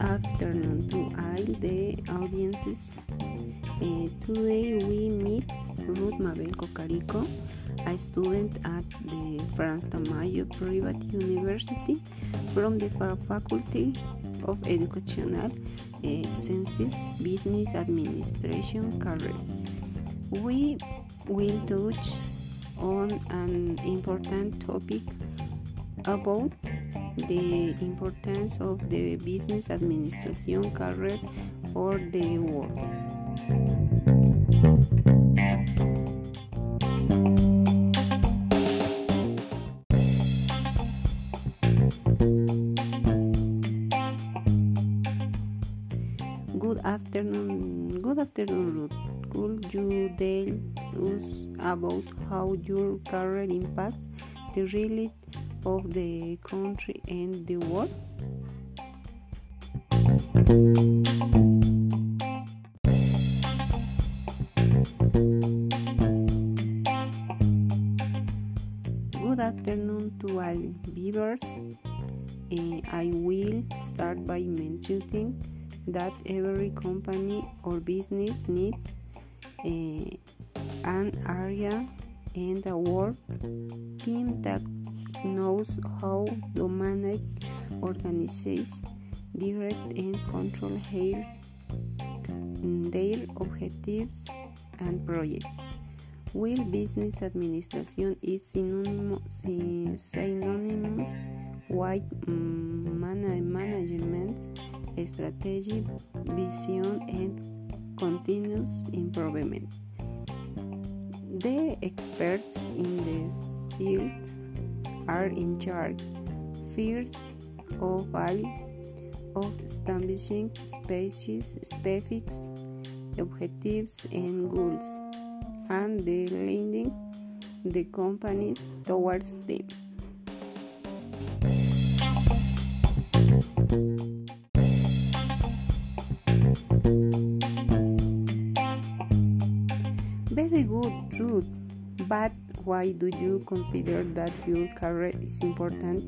afternoon to all the audiences. Uh, today we meet Ruth Mabel Cocarico, a student at the Franz Tamayo Private University from the Faculty of Educational uh, Sciences Business Administration career. We will touch on an important topic about the importance of the business administration career for the world. Good afternoon, good afternoon, Ruth. Could you tell us about how your career impacts the reality of the country and the world? Good afternoon to all viewers. Uh, I will start by mentioning that every company or business needs uh, an area in the world team that knows how to manage, organize, direct, and control their, their objectives and projects. While business administration is synonymous, with mm, management, strategy, vision, and continuous improvement. The experts in the field are in charge first of all of establishing species, specific objectives and goals and the leading the companies towards them. Very good, Ruth. But why do you consider that your career is important?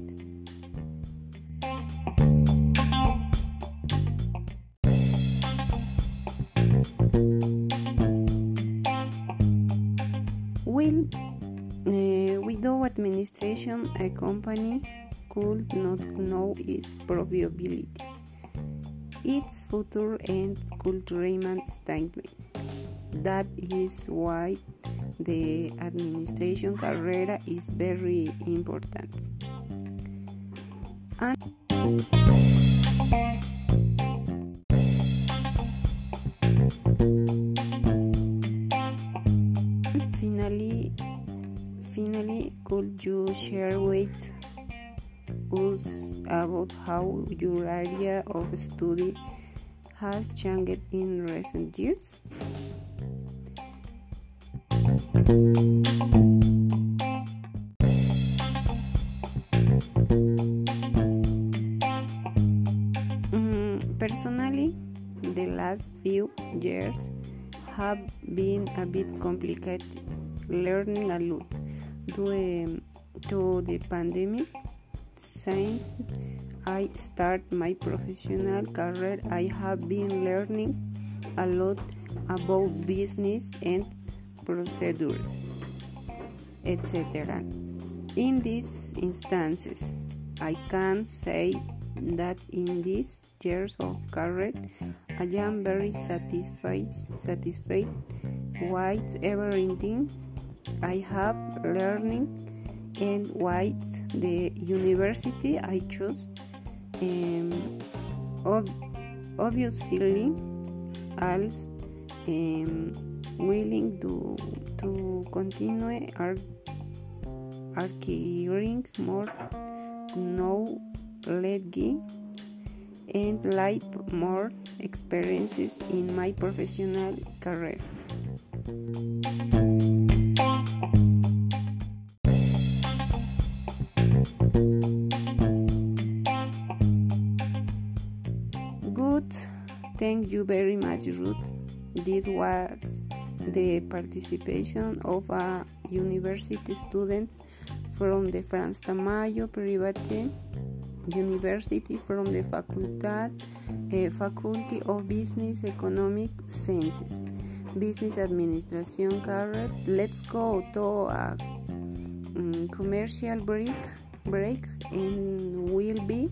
Well, uh, without administration, a company could not know its profitability, its future, and could remain stagnant. That is why the administration career is very important. And finally, finally, could you share with us about how your area of study has changed in recent years? Mm, personally, the last few years have been a bit complicated learning a lot due to the pandemic. Since I start my professional career, I have been learning a lot about business and procedures, etc. In these instances, I can say that in these years of career, I am very satisfied, satisfied with everything I have learning and with the university I chose. Um, ob- obviously, als um, willing to to continue acquiring more knowledge and life more experiences in my professional career. Good, thank you very much, Ruth. This was the participation of a university students from the France Tamayo Private University from the Facultad, uh, Faculty of Business Economic Sciences, Business Administration. Let's go to a um, commercial break, break and we'll be